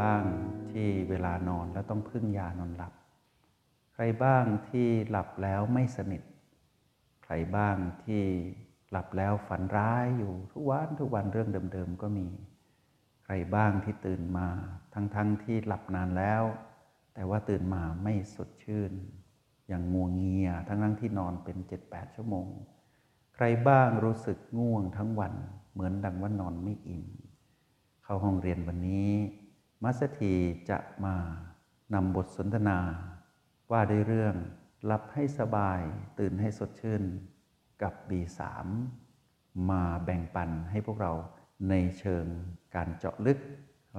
บ้างที่เวลานอนแล้วต้องพึ่งยานอนหลับ ใครบ้างที่หลับแล้วไม่สนิท ใครบ้างที่หลับแล้วฝันร้ายอยู่ทุกวันทุกวันเรื่องเดิมๆก็มี ใครบ้างที่ตื่นมา ทั้งๆทที่หลับนานแล้ว แต่ว่าตื่นมาไม่สดชื่น อย่างงัวงเงียทั้งๆที่นอนเป็น 7-8 ชั่วโมง ใครบ้างรู้สึกง่วงทั้งวันเหมือนดังว่านอนไม่อิ่มเข้าห้องเรียนวันนี้ มัสถีจะมานำบทสนทนา ว่าด้วยเรื่องหลับให้สบายตื่นให้สดชื่น กับ B3 มาแบ่งปันให้พวกเราในเชิงการเจาะลึก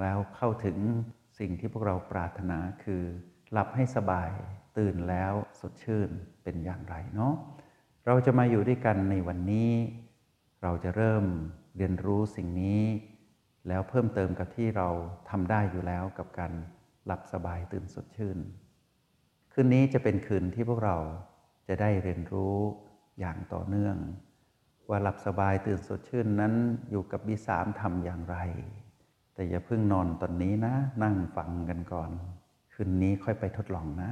แล้วเข้าถึงสิ่งที่พวกเราปรารถนาคือหลับให้สบายตื่นแล้วสดชื่นเป็นอย่างไรเนาะเราจะมาอยู่ด้วยกันในวันนี้ เราจะเริ่มเรียนรู้สิ่งนี้ แล้วเพิ่มเติมกับที่เราทำได้อยู่แล้วกับการหลับสบายตื่นสดชื่น คืนนี้จะเป็นคืนที่พวกเราจะได้เรียนรู้อย่างต่อเนื่อง ว่าหลับสบายตื่นสดชื่นนั้นอยู่กับบีสามทำอย่างไร แต่อย่าเพิ่งนอนตอนนี้นะ นั่งฟังกันก่อน คืนนี้ค่อยไปทดลองนะ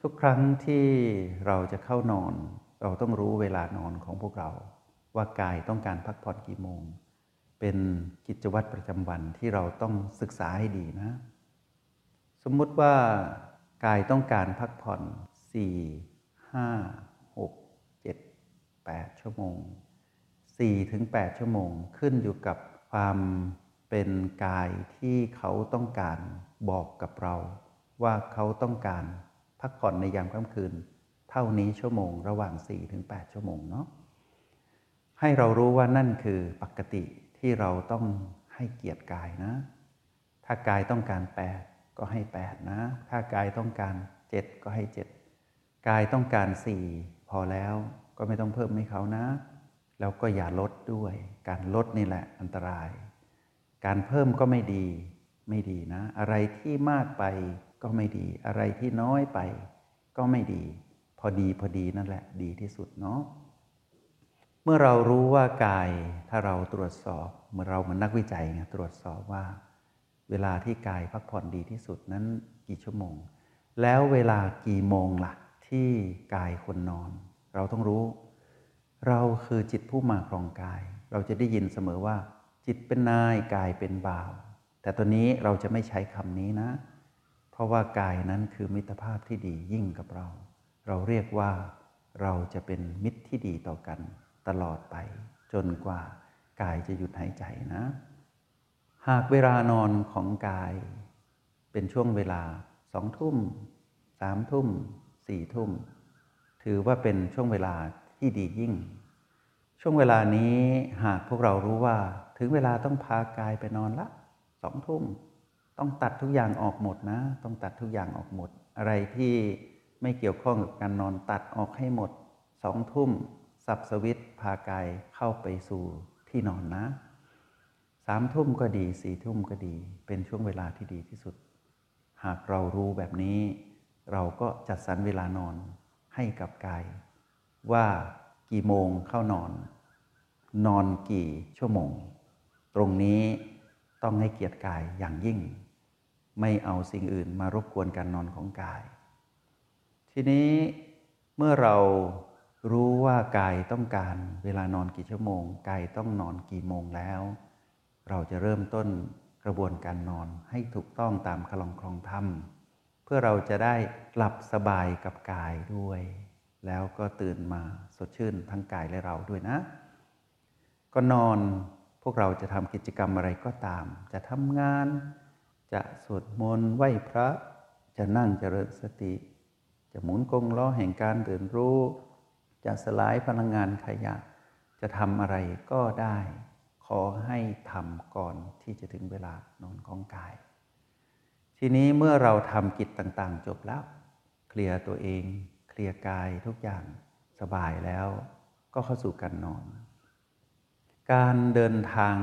ทุกครั้งที่เราจะเข้านอน เราต้องรู้เวลานอนของพวกเรา ว่ากายต้องการพักผ่อนกี่โมง เป็นกิจวัตรประจำวันที่เราต้องศึกษาให้ดีนะ สมมุติว่ากายต้องการพักผ่อน 4 5 6 7 8 ชั่วโมง 4 ถึง 8 ชั่วโมงขึ้นอยู่กับความเป็นกายที่เขาต้องการบอกกับเรา ว่าเขาต้องการพักผ่อนในยามค่ำคืน เท่านี้ชั่วโมงระหว่าง 4 ถึง 8 ชั่วโมงเนาะให้เรารู้ว่านั่นคือปกติ ที่เราต้องให้เกียรติกายนะ ถ้ากายต้องการ8ก็ให้8นะ ถ้ากายต้องการ7ก็ให้7กายต้องการ4พอแล้วก็ไม่ต้องเพิ่มให้เขานะ แล้วก็อย่าลดด้วย การลดนี่แหละอันตราย การเพิ่มก็ไม่ดีไม่ดีนะ อะไรที่มากไปก็ไม่ดี อะไรที่น้อยไปก็ไม่ดี พอดีพอดีนั่นแหละดีที่สุดเนาะ มื่อเรารู้ว่ากายถ้าเราตรวจสอบเมื่อเราเหมือนนักวิจัยไงตรวจสอบว่า เวลาที่กายพักผ่อนดีที่สุดนั้นกี่ชั่วโมง แล้วเวลากี่โมงละ่ะ ที่กายคนนอน เราต้องรู้ เราคือจิตผู้มาครองกาย เราจะได้ยินเสมอว่า จิตเป็นนายกายเป็นบ่าว แต่ตอนนี้เราจะไม่ใช้คำนี้นะ เพราะว่ากายนั้นคือมิตรภาพที่ดียิ่งกับเรา เราเรียกว่าเราจะเป็นมิตรที่ดีต่อกัน ตลอดไป จนกว่ากายจะหยุดหายใจนะ หากเวลานอนของกาย เป็นช่วงเวลาสองทุ่มสามทุ่มสี่ทุ่ม ถือว่าเป็นช่วงเวลาที่ดียิ่ง ช่วงเวลานี้หากพวกเรารู้ว่าถึงเวลาต้องพากายไปนอนละสองทุ่ม ต้องตัดทุกอย่างออกหมดนะ ต้องตัดทุกอย่างออกหมด อะไรที่ไม่เกี่ยวข้องกับการนอนตัดออกให้หมดสองทุ่ม สับสวิตพากายเข้าไปสู่ที่นอนนะสามทุ่มก็ดีสี่ทุ่มก็ดี เป็นช่วงเวลาที่ดีที่สุด หากเรารู้แบบนี้ เราก็จัดสรรเวลานอนให้กับกาย ว่ากี่โมงเข้านอน นอนกี่ชั่วโมง ตรงนี้ต้องให้เกียรติกายอย่างยิ่ง ไม่เอาสิ่งอื่นมารบกวนการนอนของกาย ทีนี้เมื่อเรา รู้ว่ากายต้องการเวลานอนกี่ชั่วโมง กายต้องนอนกี่โมงแล้ว เราจะเริ่มต้นกระบวนการนอนให้ถูกต้องตามคลองครองธรรม เพื่อเราจะได้หลับสบายกับกายด้วย แล้วก็ตื่นมาสดชื่นทั้งกายและเราด้วยนะ ก็นอนพวกเราจะทำกิจกรรมอะไรก็ตาม จะทำงาน จะสวดมนต์ไหว้พระ จะนั่งเจริญสติ จะหมุนกงล้อแห่งการตื่นรู้ จะสลายพลังงานขยะ จะทำอะไรก็ได้ ขอให้ทำก่อนที่จะถึงเวลานอนของกาย ทีนี้เมื่อเราทำกิจต่างๆ จบแล้ว เคลียร์ตัวเอง เคลียร์กายทุกอย่างสบายแล้ว ก็เข้าสู่การนอน การเดินทาง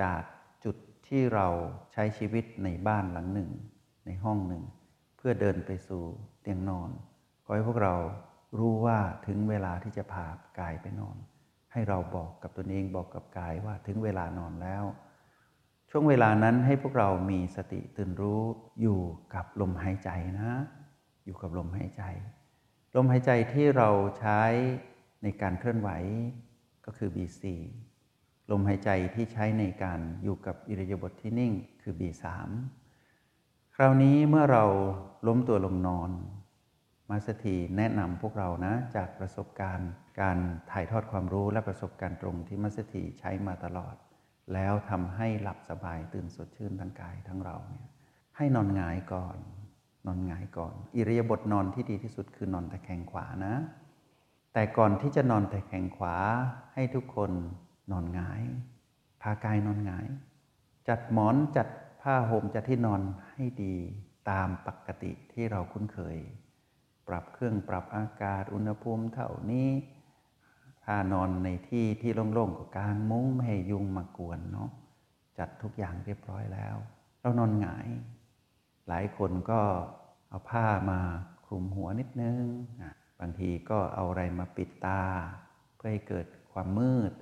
จากจุดที่เราใช้ชีวิตในบ้านหลังหนึ่ง ในห้องหนึ่ง เพื่อเดินไปสู่เตียงนอน ขอให้พวกเรา รู้ว่าถึงเวลาที่จะพากายไปนอน ให้เราบอกกับตนเองบอกกับกายว่าถึงเวลานอนแล้ว ช่วงเวลานั้นให้พวกเรามีสติตื่นรู้อยู่กับลมหายใจนะ อยู่กับลมหายใจ ลมหายใจที่เราใช้ในการเคลื่อนไหวก็คือ B4 ลมหายใจที่ใช้ในการอยู่กับอิริยาบถทที่นิ่งคือ B3 คราวนี้เมื่อเราล้มตัวลงนอน มาสถีแนะนำพวกเรานะจากประสบการณ์การถ่ายทอดความรู้และประสบการณ์ตรงที่มัสถีใช้มาตลอด แล้วทำให้หลับสบายตื่นสดชื่นทั้งกายทั้งเราเนี่ยให้นอนหงายก่อน นอนหงายก่อน อิริยาบถนอนที่ดีที่สุดคือนอนตะแคงขวานะ แต่ก่อนที่จะนอนตะแคงขวาให้ทุกคนนอนหงาย พากายนอนหงาย จัดหมอนจัดผ้าห่มจัดที่นอนให้ดีตามปกติที่เราคุ้นเคย ปรับเครื่องปรับอากาศอุณหภูมิเท่านี้ ถ้านอนในที่ที่โล่งๆก็กางมุ้งไม่ให้ยุงมากวนเนาะจัดทุกอย่างเรียบร้อยแล้ว เรานอนหงาย หลายคนก็เอาผ้ามาคลุมหัวนิดนึง บางทีก็เอาอะไรมาปิดตา เพื่อให้เกิดความมืด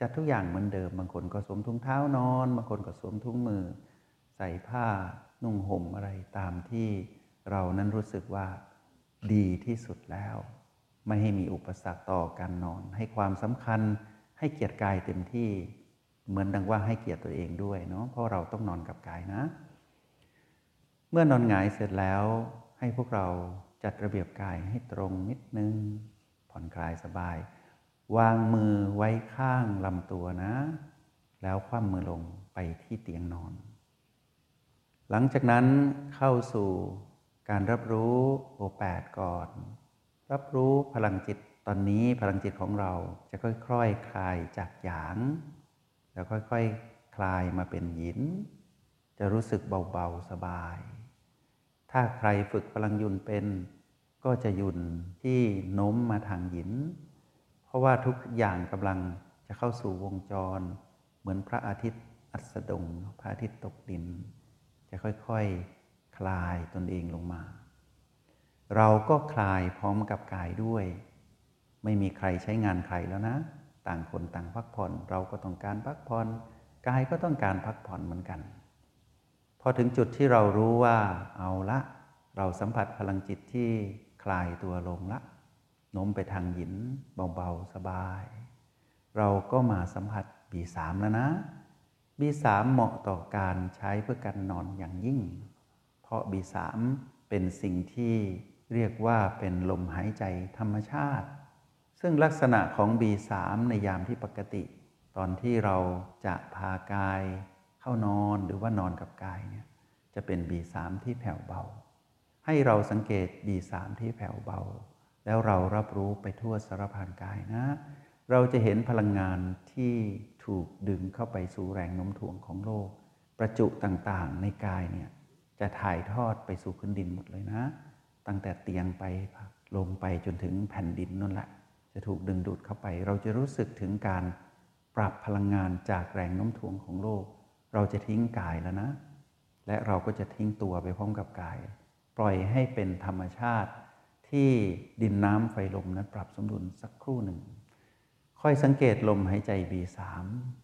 จัดทุกอย่างเหมือนเดิม บางคนก็สวมถุงเท้านอน บางคนก็สวมถุงมือ ใส่ผ้านุ่งห่มอะไรตามที่เรานั้นรู้สึกว่า ดีที่สุดแล้ว ไม่ให้มีอุปสรรคต่อการนอน ให้ความสำคัญให้เกียรติกายเต็มที่เหมือนดังว่าให้เกียรติตัวเองด้วยเนาะเพราะเราต้องนอนกับกายนะ เมื่อนอนหงายเสร็จแล้วให้พวกเราจัดระเบียบกายให้ตรงนิดนึง ผ่อนคลายสบาย วางมือไว้ข้างลำตัวนะ แล้วคว่ำมือลงไปที่เตียงนอน หลังจากนั้นเข้าสู่ การรับรู้โอแปดก่อน รับรู้พลังจิตตอนนี้พลังจิตของเราจะค่อยๆคคลายจากหยาง แล้วค่อยๆคคลายมาเป็นหิน จะรู้สึกเบาๆสบาย ถ้าใครฝึกพลังยุนเป็น ก็จะยุนที่โน้มมาทางหิน เพราะว่าทุกอย่างกำลังจะเข้าสู่วงจร เหมือนพระอาทิตย์อัสดง พระอาทิตย์ตกดิน จะค่อยๆ คลายตนเองลงมา เราก็คลายพร้อมกับกายด้วย ไม่มีใครใช้งานใครแล้วนะ ต่างคนต่างพักผ่อน เราก็ต้องการพักผ่อนกายก็ต้องการพักผ่อนเหมือนกัน พอถึงจุดที่เรารู้ว่าเอาละ เราสัมผัสพลังจิตที่คลายตัวลงละโน้มไปทางหยินเบาๆ สบาย เราก็มาสัมผัสบีสามแล้วนะบีสามเหมาะต่อการใช้เพื่อการนอนอย่างยิ่ง ราะบีสามเป็นสิ่งที่เรียกว่าเป็นลมหายใจธรรมชาติ ซึ่งลักษณะของ B3 ในยามที่ปกติ ตอนที่เราจะพากายเข้านอนหรือว่านอนกับกายเนี่ยจะเป็น B3 ที่แผ่วเบา ให้เราสังเกต B3 ที่แผ่วเบา แล้วเรารับรู้ไปทั่วสารพานกายนะ เราจะเห็นพลังงานที่ถูกดึงเข้าไปสู่แรงโน้มถ่วงของโลก ประจุต่างๆในกายเนี่ย จะถ่ายทอดไปสู่พื้นดินหมดเลยนะ ตั้งแต่เตียงไปลงไปจนถึงแผ่นดินนั่นแหละ จะถูกดึงดูดเข้าไป เราจะรู้สึกถึงการปรับพลังงานจากแรงโน้มถ่วงของโลก เราจะทิ้งกายแล้วนะ และเราก็จะทิ้งตัวไปพร้อมกับกาย ปล่อยให้เป็นธรรมชาติที่ดินน้ำไฟลมนั้นปรับสมดุลสักครู่หนึ่ง ค่อยสังเกตลมหายใจ B3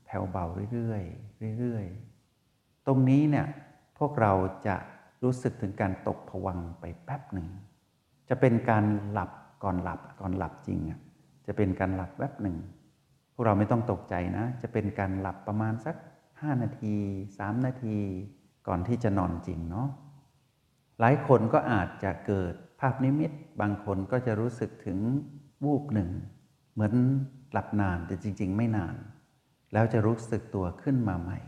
แผ่วเบาเรื่อยๆเรื่อยๆ ตรงนี้เนี่ย พวกเราจะรู้สึกถึงการตกผวังไปแป๊บหนึ่ง จะเป็นการหลับก่อนหลับก่อนหลับจริงอะจะเป็นการหลับแป๊บหนึ่ง พวกเราไม่ต้องตกใจนะ จะเป็นการหลับประมาณสัก 5 นาที 3 นาที ก่อนที่จะนอนจริงเนาะหลายคนก็อาจจะเกิดภาพนิมิต บางคนก็จะรู้สึกถึงวูบหนึ่ง เหมือนหลับนานแต่จริง ๆ ไม่นาน แล้วจะรู้สึกตัวขึ้นมาใหม่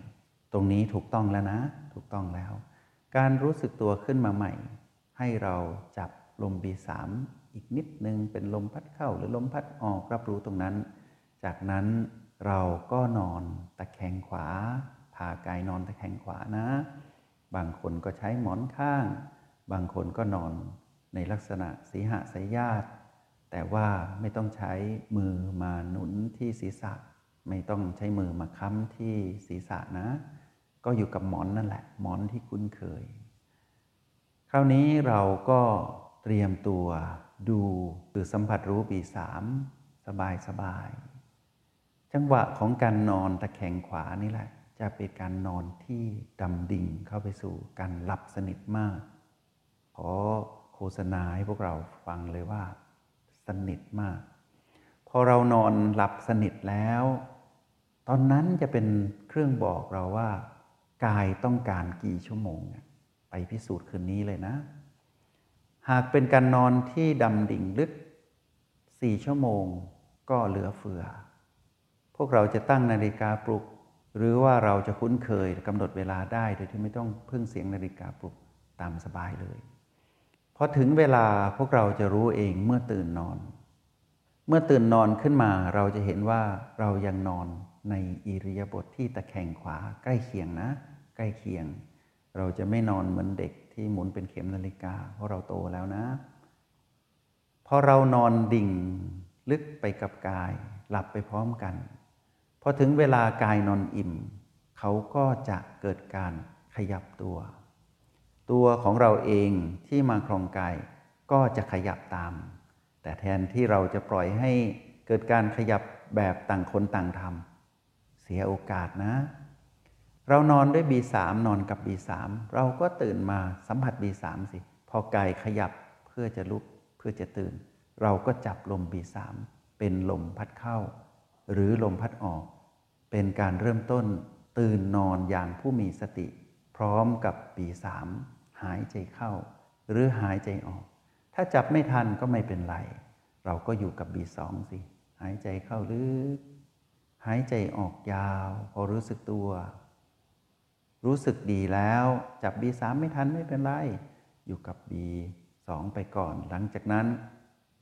ตรงนี้ถูกต้องแล้วนะ ถูกต้องแล้ว การรู้สึกตัวขึ้นมาใหม่ ให้เราจับลม B3 อีกนิดนึงเป็นลมพัดเข้าหรือลมพัดออกรับรู้ตรงนั้น จากนั้นเราก็นอนตะแคงขวาพากายนอนตะแคงขวานะ บางคนก็ใช้หมอนข้าง บางคนก็นอนในลักษณะสีหะสายญาติ แต่ว่าไม่ต้องใช้มือมาหนุนที่ศีรษะ ไม่ต้องใช้มือมาค้ำที่ศีรษะนะ ก็อยู่กับหมอนนั่นแหละ หมอนที่คุ้นเคย คราวนี้เราก็เตรียมตัวดูหรือสัมผัสรู้ปีสามสบายสบาย จังหวะของการนอนตะแคงขวานี่แหละ จะเป็นการนอนที่ดำดิ่งเข้าไปสู่การหลับสนิทมาก ขอโฆษณาให้พวกเราฟังเลยว่า สนิทมาก พอเรานอนหลับสนิทแล้ว ตอนนั้นจะเป็นเครื่องบอกเราว่า กายต้องการกี่ชั่วโมง ไปพิสูจน์คืนนี้เลยนะ หากเป็นการนอนที่ดำดิ่งลึกสี่ชั่วโมงก็เหลือเฟือ พวกเราจะตั้งนาฬิกาปลุก หรือว่าเราจะคุ้นเคยกำหนดเวลาได้โดยที่ไม่ต้องพึ่งเสียงนาฬิกาปลุกตามสบายเลยพอถึงเวลาพวกเราจะรู้เองเมื่อตื่นนอน เมื่อตื่นนอนขึ้นมาเราจะเห็นว่าเรายังนอน ในอิริยาบถทที่ตะแคงขวาใกล้เคียงนะ ใกล้เคียง เราจะไม่นอนเหมือนเด็กที่หมุนเป็นเข็มนาฬิกา เพราะเราโตแล้วนะ พอเรานอนดิ่งลึกไปกับกาย หลับไปพร้อมกัน พอถึงเวลากายนอนอิ่ม เขาก็จะเกิดการขยับตัว ตัวของเราเองที่มาครองกายก็จะขยับตาม แต่แทนที่เราจะปล่อยให้เกิดการขยับแบบต่างคนต่างทำ สียโอกาสนะ เรานอนด้วย B3 นอนกับ B3 เราก็ตื่นมาสัมผัส B3 สิ พอกายขยับเพื่อจะลุกเพื่อจะตื่น เราก็จับลม B3 เป็นลมพัดเข้า หรือลมพัดออก เป็นการเริ่มต้นตื่นนอนอย่างผู้มีสติ พร้อมกับปีสามหายใจเข้า หรือหายใจออก ถ้าจับไม่ทันก็ไม่เป็นไร เราก็อยู่กับบีสองสิ หายใจเข้าลึก หายใจออกยาว พอรู้สึกตัว รู้สึกดีแล้ว จับบีสามไม่ทันไม่เป็นไร อยู่กับบีสองไปก่อน หลังจากนั้น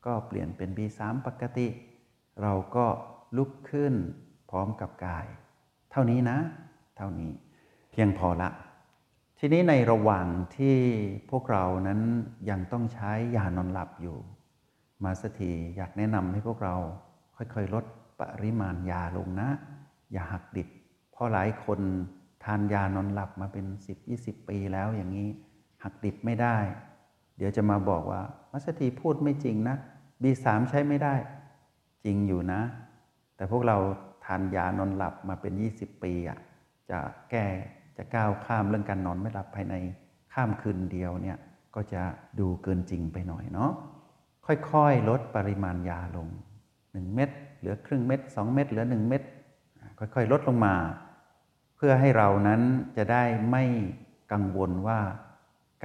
ก็เปลี่ยนเป็นบีสามปกติ เราก็ลุกขึ้นพร้อมกับกาย เท่านี้นะ เท่านี้ เพียงพอละ ทีนี้ในระหว่างที่พวกเรานั้นยังต้องใช้ยานอนหลับอยู่ มาสถีอยากแนะนำให้พวกเราค่อยๆลด ปริมาณยาลงนะ อย่าหักดิบ เพราะหลายคนทานยานอนหลับมาเป็น 10-20 ปีแล้วอย่างนี้หักดิบไม่ได้ เดี๋ยวจะมาบอกว่า มัสถีพูดไม่จริงนะ B3 ใช้ไม่ได้ จริงอยู่นะ แต่พวกเราทานยานอนหลับมาเป็น 20 ปีอะจะแก้จะก้าวข้ามเรื่องการนอนไม่หลับภายในข้ามคืนเดียวเนี่ยก็จะดูเกินจริงไปหน่อยเนาะค่อยๆ ลดปริมาณยาลง 1 เม็ด เหลือครึ่งเม็ด2เม็ดเหลือ 1 เม็ดค่อยๆ ลดลงมา เพื่อให้เรานั้นจะได้ไม่กังวลว่า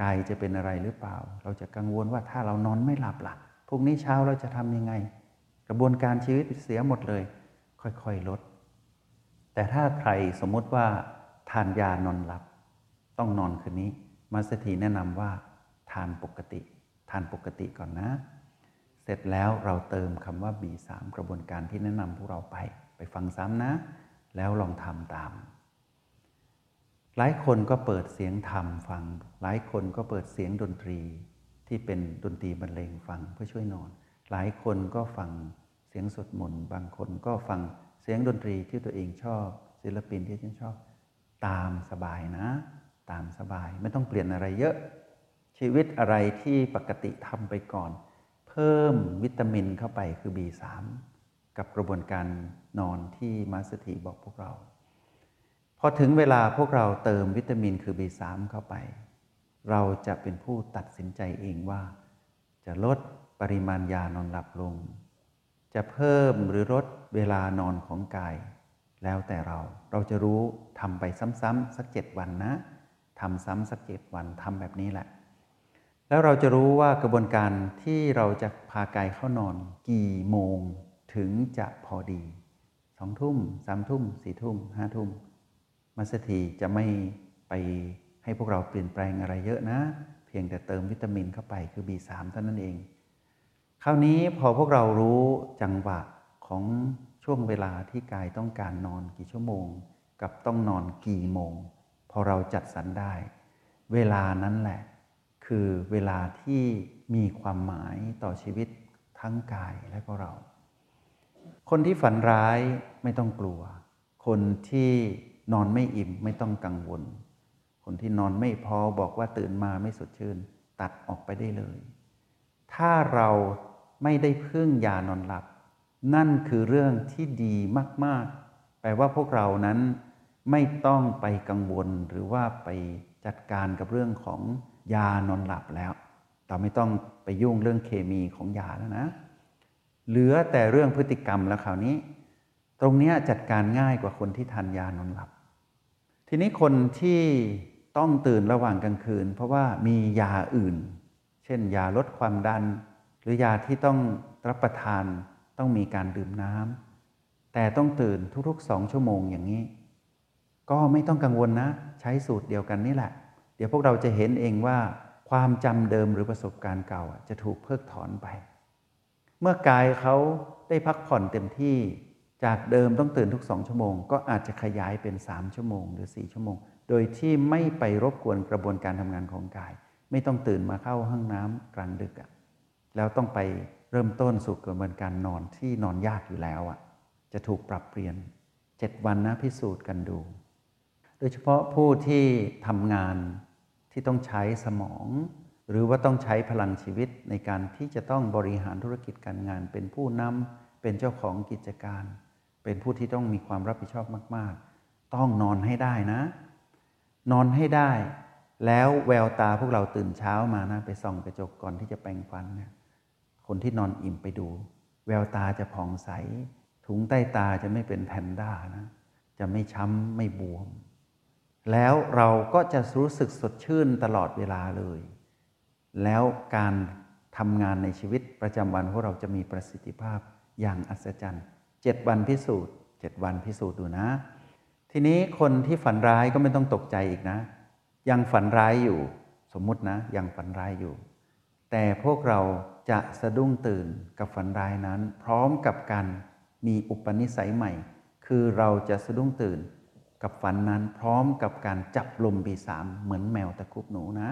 กายจะเป็นอะไรหรือเปล่า เราจะกังวลว่าถ้าเรานอนไม่หลับละ่ะพรุ่งนี้เช้าเราจะทำยังไง กระบวนการชีวิตเสียหมดเลย ค่อยๆลด แต่ถ้าใครสมมติว่าทานยานอนหลับ ต้องนอนคืนนี้ มาสถีแนะนำว่าทานปกติ ทานปกติก่อนนะ เสร็จแล้วเราเติมคำว่า B3 กระบวนการที่แนะนำพวกเราไป ไปฟังซ้ำนะ แล้วลองทำตาม หลายคนก็เปิดเสียงธรรมฟัง หลายคนก็เปิดเสียงดนตรีที่เป็นดนตรีบรรเลงฟังเพื่อช่วยนอน หลายคนก็ฟังเสียงสดมนบางคนก็ฟังเสียงดนตรีที่ตัวเองชอบ ศิลปินที่ฉันชอบ ตามสบายนะ ตามสบายไม่ต้องเปลี่ยนอะไรเยอะ ชีวิตอะไรที่ปกติทำไปก่อน พิ่มวิตามินเข้าไปคือ B3 กับกระบวนการนอนที่มาสถีบอกพวกเรา พอถึงเวลาพวกเราเติมวิตามินคือ B3 เข้าไป เราจะเป็นผู้ตัดสินใจเองว่า จะลดปริมาณยานอนหลับลง จะเพิ่มหรือลดเวลานอนของกาย แล้วแต่เราเราจะรู้ทำไปซ้ำๆสักเจ็ดวันนะทำซ้ำสักเจ็ดวันทำแบบนี้แหละ แล้วเราจะรู้ว่ากระบวนการที่เราจะพากายเข้านอน กี่โมงถึงจะพอดีสองทุ่มสามทุ่มสี่ทุ่มห้าทุ่มมัสถีจะไม่ไปให้พวกเราเปลี่ยนแปลงอะไรเยอะนะ เพียงแต่เติมวิตามินเข้าไปคือ B3 เท่านั้นเอง คราวนี้พอพวกเรารู้จังหวะของช่วงเวลาที่กายต้องการนอนกี่ชั่วโมง กับต้องนอนกี่โมง พอเราจัดสรรได้ เวลานั้นแหละ คือเวลาที่มีความหมายต่อชีวิตทั้งกายและก็เรา คนที่ฝันร้ายไม่ต้องกลัว คนที่นอนไม่อิ่มไม่ต้องกังวล คนที่นอนไม่พอบอกว่าตื่นมาไม่สดชื่น ตัดออกไปได้เลย ถ้าเราไม่ได้พึ่งยานอนหลับ นั่นคือเรื่องที่ดีมาก ๆ แปลว่าพวกเรานั้นไม่ต้องไปกังวลหรือว่าไปจัดการกับเรื่องของ ยานอนหลับแล้ว เราไม่ต้องไปยุ่งเรื่องเคมีของยาแล้วนะ เหลือแต่เรื่องพฤติกรรมแล้วคราวนี้ ตรงนี้จัดการง่ายกว่าคนที่ทานยานอนหลับ ทีนี้คนที่ต้องตื่นระหว่างกลางคืน เพราะว่ามียาอื่น เช่น ยาลดความดัน หรือยาที่ต้องรับประทานต้องมีการดื่มน้ำแต่ต้องตื่นทุกๆสองชั่วโมงอย่างนี้ ก็ไม่ต้องกังวลนะ ใช้สูตรเดียวกันนี่แหละ เดี๋ยวพวกเราจะเห็นเองว่า ความจำเดิมหรือประสบการณ์เก่าจะถูกเพิกถอนไป เมื่อกายเขาได้พักผ่อนเต็มที่จากเดิมต้องตื่นทุกสองชั่วโมง ก็อาจจะขยายเป็นสามชั่วโมง หรือสี่ชั่วโมง โดยที่ไม่ไปรบกวนกระบวนการทำงานของกาย ไม่ต้องตื่นมาเข้าห้องน้ำกลางดึกอะแล้วต้องไปเริ่มต้นสู่กระบวนการนอนที่นอนยากอยู่แล้วอะจะถูกปรับเปลี่ยนเจ็ดวันนะพิสูจน์กันดู โดยเฉพาะผู้ที่ทำงานที่ต้องใช้สมอง หรือว่าต้องใช้พลังชีวิตในการที่จะต้องบริหารธุรกิจการงาน เป็นผู้นำเป็นเจ้าของกิจการ เป็นผู้ที่ต้องมีความรับผิดชอบมาก ๆ ต้องนอนให้ได้นะ นอนให้ได้ แล้วแววตาพวกเราตื่นเช้ามานะ ไปส่องกระจกก่อนที่จะแปรงฟันเนี่ยคนที่นอนอิ่มไปดู แววตาจะผ่องใส ถุงใต้ตาจะไม่เป็นแพนด้านะ จะไม่ช้ำไม่บวม แล้วเราก็จะรู้สึกสดชื่นตลอดเวลาเลย แล้วการทำงานในชีวิตประจำวันของเราจะมีประสิทธิภาพอย่างอัศจรรย์เจ็ดวันพิสูจน์เจ็ดวันพิสูจน์ดูนะ ทีนี้คนที่ฝันร้ายก็ไม่ต้องตกใจอีกนะ ยังฝันร้ายอยู่ สมมุตินะ ยังฝันร้ายอยู่ แต่พวกเราจะสะดุ้งตื่นกับฝันร้ายนั้น พร้อมกับการมีอุปนิสัยใหม่ คือเราจะสะดุ้งตื่น กับฝันนั้นพร้อมกับการจับลมปีสามเหมือนแมวตะคุบหนูนะ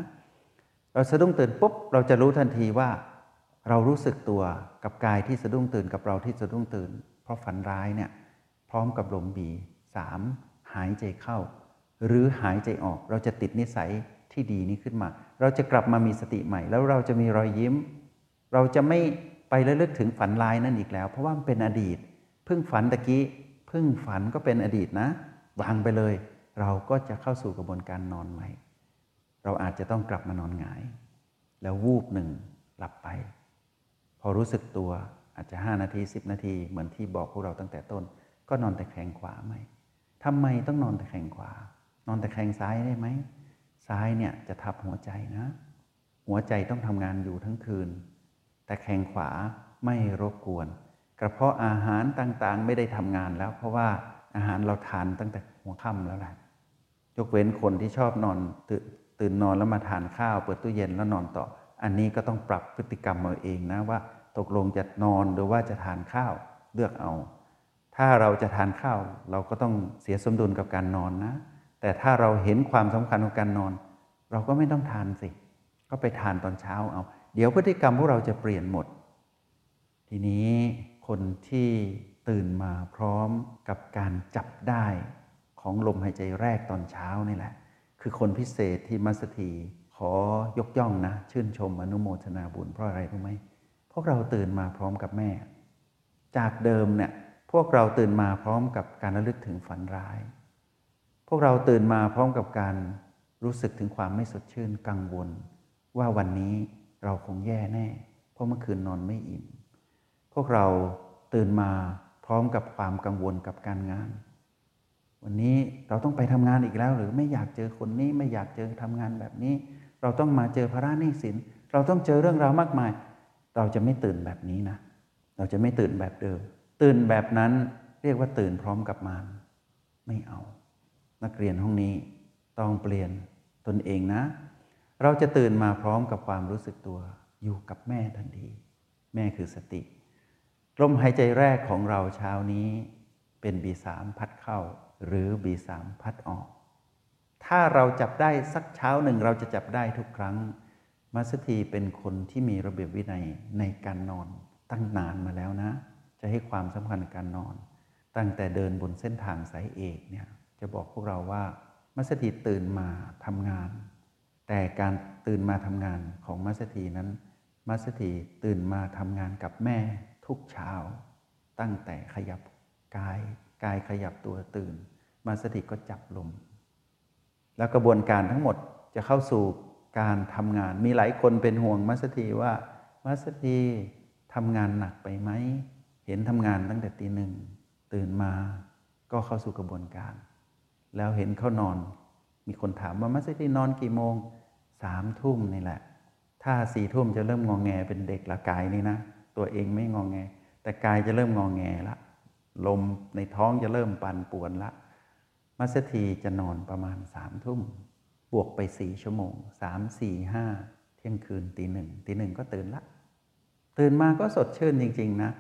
เราสะดุ้งตื่นปุ๊บเราจะรู้ทันทีว่า เรารู้สึกตัวกับกายที่สะดุ้งตื่นกับเราที่สะดุ้งตื่น เพราะฝันร้ายเนี่ยพร้อมกับลมบีสามหายใจเข้า หรือหายใจออกเราจะติดนิสัยที่ดีนี้ขึ้นมา เราจะกลับมามีสติใหม่ แล้วเราจะมีรอยยิ้ม เราจะไม่ไประลึกถึงฝันร้ายนั่นอีกแล้ว เพราะว่ามันเป็นอดีต เพิ่งฝันตะกี้เพิ่งฝันก็เป็นอดีตนะ วางไปเลย เราก็จะเข้าสู่กระบวนการนอนใหม่ เราอาจจะต้องกลับมานอนหงาย แล้ววูบหนึ่งหลับไป พอรู้สึกตัวอาจจะ 5 นาที 10 นาที เหมือนที่บอกพวกเราตั้งแต่ต้น ก็นอนแต่แคงขวาไหมทำไมต้องนอนแต่แคงขวา นอนแต่แคงซ้ายได้ไหมซ้ายเนี่ยจะทับหัวใจนะ หัวใจต้องทำงานอยู่ทั้งคืน แต่แคงขวาไม่รบกวน กระเพาะอาหารต่างๆ ไม่ได้ทำงานแล้ว เพราะว่า อาหารเราทานตั้งแต่หัวค่ำแล้วแหละยกเว้นคนที่ชอบนอนตื่นตื่นนอนแล้วมาทานข้าว เปิดตู้เย็นแล้วนอนต่อ อันนี้ก็ต้องปรับพฤติกรรมเอาเองนะว่า ตกลงจะนอนหรือว่าจะทานข้าวเลือกเอา ถ้าเราจะทานข้าว เราก็ต้องเสียสมดุลกับการนอนนะ แต่ถ้าเราเห็นความสำคัญของการนอน เราก็ไม่ต้องทานสิ ก็ไปทานตอนเช้าเอา เดี๋ยวพฤติกรรมพวกเราจะเปลี่ยนหมด ทีนี้คนที่ ตื่นมาพร้อมกับการจับได้ของลมหายใจแรกตอนเช้านี่แหละ คือคนพิเศษที่มัสถีขอยกย่องนะ ชื่นชมอนุโมทนาบุญเพราะอะไรรู้ไหมพวกเราตื่นมาพร้อมกับแม่ จากเดิมเนี่ยพวกเราตื่นมาพร้อมกับการระลึกถึงฝันร้าย พวกเราตื่นมาพร้อมกับการรู้สึกถึงความไม่สดชื่นกังวล ว่าวันนี้เราคงแย่แน่ เพราะเมื่อคืนนอนไม่อิ่มพวกเราตื่นมา พร้อมกับความกังวลกับการงาน วันนี้เราต้องไปทำงานอีกแล้ว หรือไม่อยากเจอคนนี้ไม่อยากเจอทำงานแบบนี้ เราต้องมาเจอภาระหนี้สิน เราต้องเจอเรื่องราวมากมาย เราจะไม่ตื่นแบบนี้นะ เราจะไม่ตื่นแบบเดิม ตื่นแบบนั้นเรียกว่าตื่นพร้อมกับมารไม่เอา นักเรียนห้องนี้ต้องเปลี่ยนตนเองนะ เราจะตื่นมาพร้อมกับความรู้สึกตัวอยู่กับแม่ทันที แม่คือสติ ลมหายใจแรกของเราเช้านี้เป็นบีสามพัดเข้า หรือบีสามพัดออก ถ้าเราจับได้สักเช้าหนึ่งเราจะจับได้ทุกครั้ง มัสถีเป็นคนที่มีระเบียบวินัยในการนอนตั้งนานมาแล้วนะ จะให้ความสำคัญกับการนอน ตั้งแต่เดินบนเส้นทางสายเอกเนี่ยจะบอกพวกเราว่า มัสถีตื่นมาทำงาน แต่การตื่นมาทำงานของมัสถีนั้น มัสถีตื่นมาทำงานกับแม่ ทุกเช้า ตั้งแต่ขยับกายกายขยับตัวตื่น มาสติก็จับลม แล้วกระบวนการทั้งหมดจะเข้าสู่การทำงาน มีหลายคนเป็นห่วงมัสตีว่ามัสตีทำงานหนักไปไหม เห็นทำงานตั้งแต่ตีหนึ่งตื่นมาก็เข้าสู่กระบวนการ แล้วเห็นเขานอน มีคนถามว่ามัสตีนอนกี่โมงสามทุ่มนี่แหละ ถ้าสี่ทุ่มจะเริ่มงองแงเป็นเด็กละกายนี่นะ ตัวเองไม่งองแง แต่กายจะเริ่มงองแงละลมในท้องจะเริ่มปั่นป่วนละมัสถีจะนอนประมาณสามทุ่มบวกไปสี่ชั่วโมงสามสี่ห้าเที่ยงคืนตีหนึ่งตีหนึ่งก็ตื่นละ ตื่นมาก็สดชื่นจริง ๆ นะ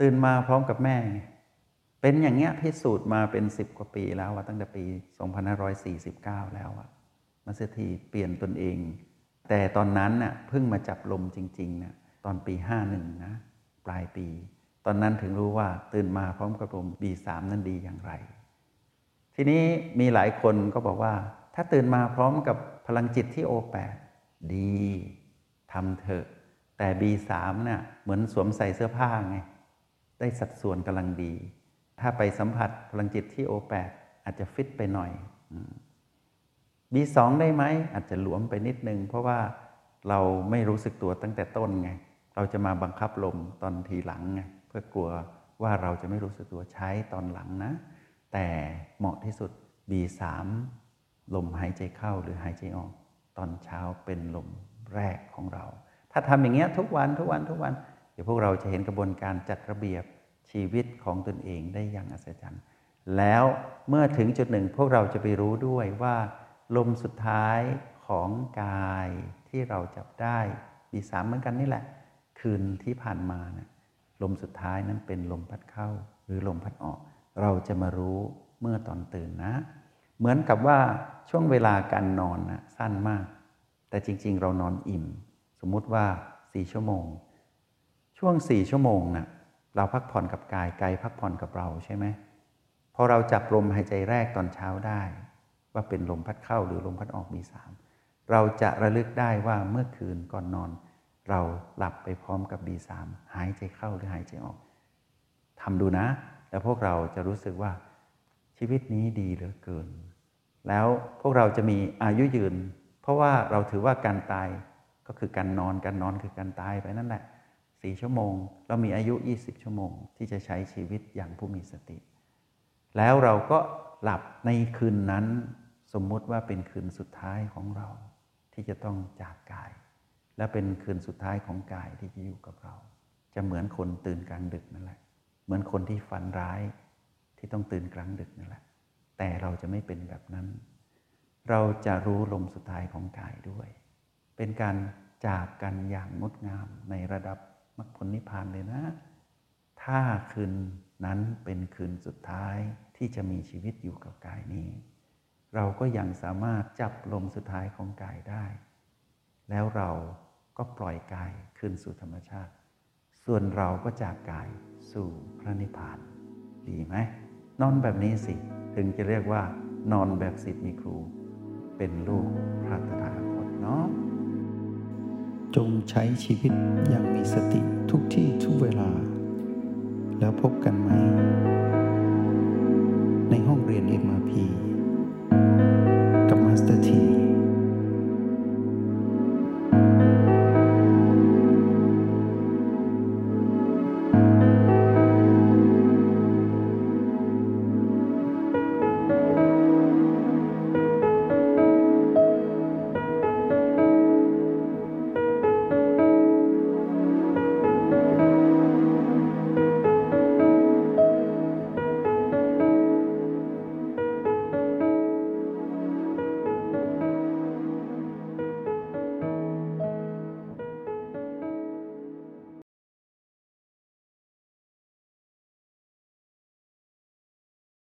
ตื่นมาพร้อมกับแม่เป็นอย่างเงี้ยพิสูจน์มาเป็นสิบกว่าปีแล้วว่าตั้งแต่ปี 2549 แล้วอะมัสถีเปลี่ยนตนเอง แต่ตอนนั้นน่ะเพิ่งมาจับลมจริงๆนะ ตอนปี 51 นะ ปลายปี ตอนนั้นถึงรู้ว่าตื่นมาพร้อมกับลม B3 นั้นดีอย่างไร ทีนี้มีหลายคนก็บอกว่า ถ้าตื่นมาพร้อมกับพลังจิตที่ O8 ดีทำเถอะ แต่ B3 น่ะเหมือนสวมใส่เสื้อผ้าไง ได้สัดส่วนกำลังดี ถ้าไปสัมผัสพลังจิตที่ O8 อาจจะฟิตไปหน่อย B2 ได้ไหมอาจจะหลวมไปนิดนึง เพราะว่าเราไม่รู้สึกตัวตั้งแต่ต้นไง เราจะมาบังคับลมตอนทีหลังไงเพื่อกลัวว่าเราจะไม่รู้สึกตัวใช้ตอนหลังนะ แต่เหมาะที่สุด B3 ลมหายใจเข้าหรือหายใจออก ตอนเช้าเป็นลมแรกของเรา ถ้าทำอย่างเงี้ยทุกวันทุกวันทุกวัน เดี๋ยวพวกเราจะเห็นกระบวนการจัดระเบียบชีวิตของตนเองได้อย่างอัศจรรย์ แล้วเมื่อถึงจุดหนึ่งพวกเราจะไปรู้ด้วยว่า ลมสุดท้ายของกายที่เราจับได้บีสามเหมือนกันนี่แหละ คืนที่ผ่านมาเนะลมสุดท้ายนั้นเป็นลมพัดเข้าหรือลมพัดออก เราจะมารู้เมื่อตอนตื่นนะ เหมือนกับว่าช่วงเวลาการนอนนะสั้นมาก แต่จริง ๆ เรานอนอิ่ม สมมุติว่าสี่ชั่วโมง ช่วงสี่ชั่วโมงนะ่ะเราพักผ่อนกับกายกายพักผ่อนกับเราใช่ไหมพอเราจับลมหายใจแรกตอนเช้าได้ ว่าเป็นลมพัดเข้าหรือลมพัดออกมีสามเราจะระลึกได้ว่าเมื่อคืนก่อนนอน เราหลับไปพร้อมกับ B3 หายใจเข้าหรือหายใจออกทำดูนะ แล้วพวกเราจะรู้สึกว่าชีวิตนี้ดีเหลือเกิน แล้วพวกเราจะมีอายุยืน เพราะว่าเราถือว่าการตายก็คือการนอนการนอนคือการตายไปนั่นแหละสี่ชั่วโมง เรามีอายุ 20 ชั่วโมง ที่จะใช้ชีวิตอย่างผู้มีสติ แล้วเราก็หลับในคืนนั้น สมมุติว่าเป็นคืนสุดท้ายของเราที่จะต้องจากกาย และเป็นคืนสุดท้ายของกายที่จะอยู่กับเรา จะเหมือนคนตื่นกลางดึกนั่นแหละ เหมือนคนที่ฝันร้ายที่ต้องตื่นกลางดึกนั่นแหละ แต่เราจะไม่เป็นแบบนั้น เราจะรู้ลมสุดท้ายของกายด้วย เป็นการจากกันอย่างงดงามในระดับมรรคผลนิพพานเลยนะ ถ้าคืนนั้นเป็นคืนสุดท้ายที่จะมีชีวิตอยู่กับกายนี้ เราก็ยังสามารถจับลมสุดท้ายของกายได้ แล้วเรา ก็ปล่อยกายคืนสู่ธรรมชาติ ส่วนเราก็จากกายสู่พระนิพพาน ดีไหม นอนแบบนี้สิ ถึงจะเรียกว่านอนแบบสิทธิ์มีครู เป็นลูกพระตถาคตเนาะจงใช้ชีวิตอย่างมีสติทุกที่ทุกเวลา แล้วพบกันไหม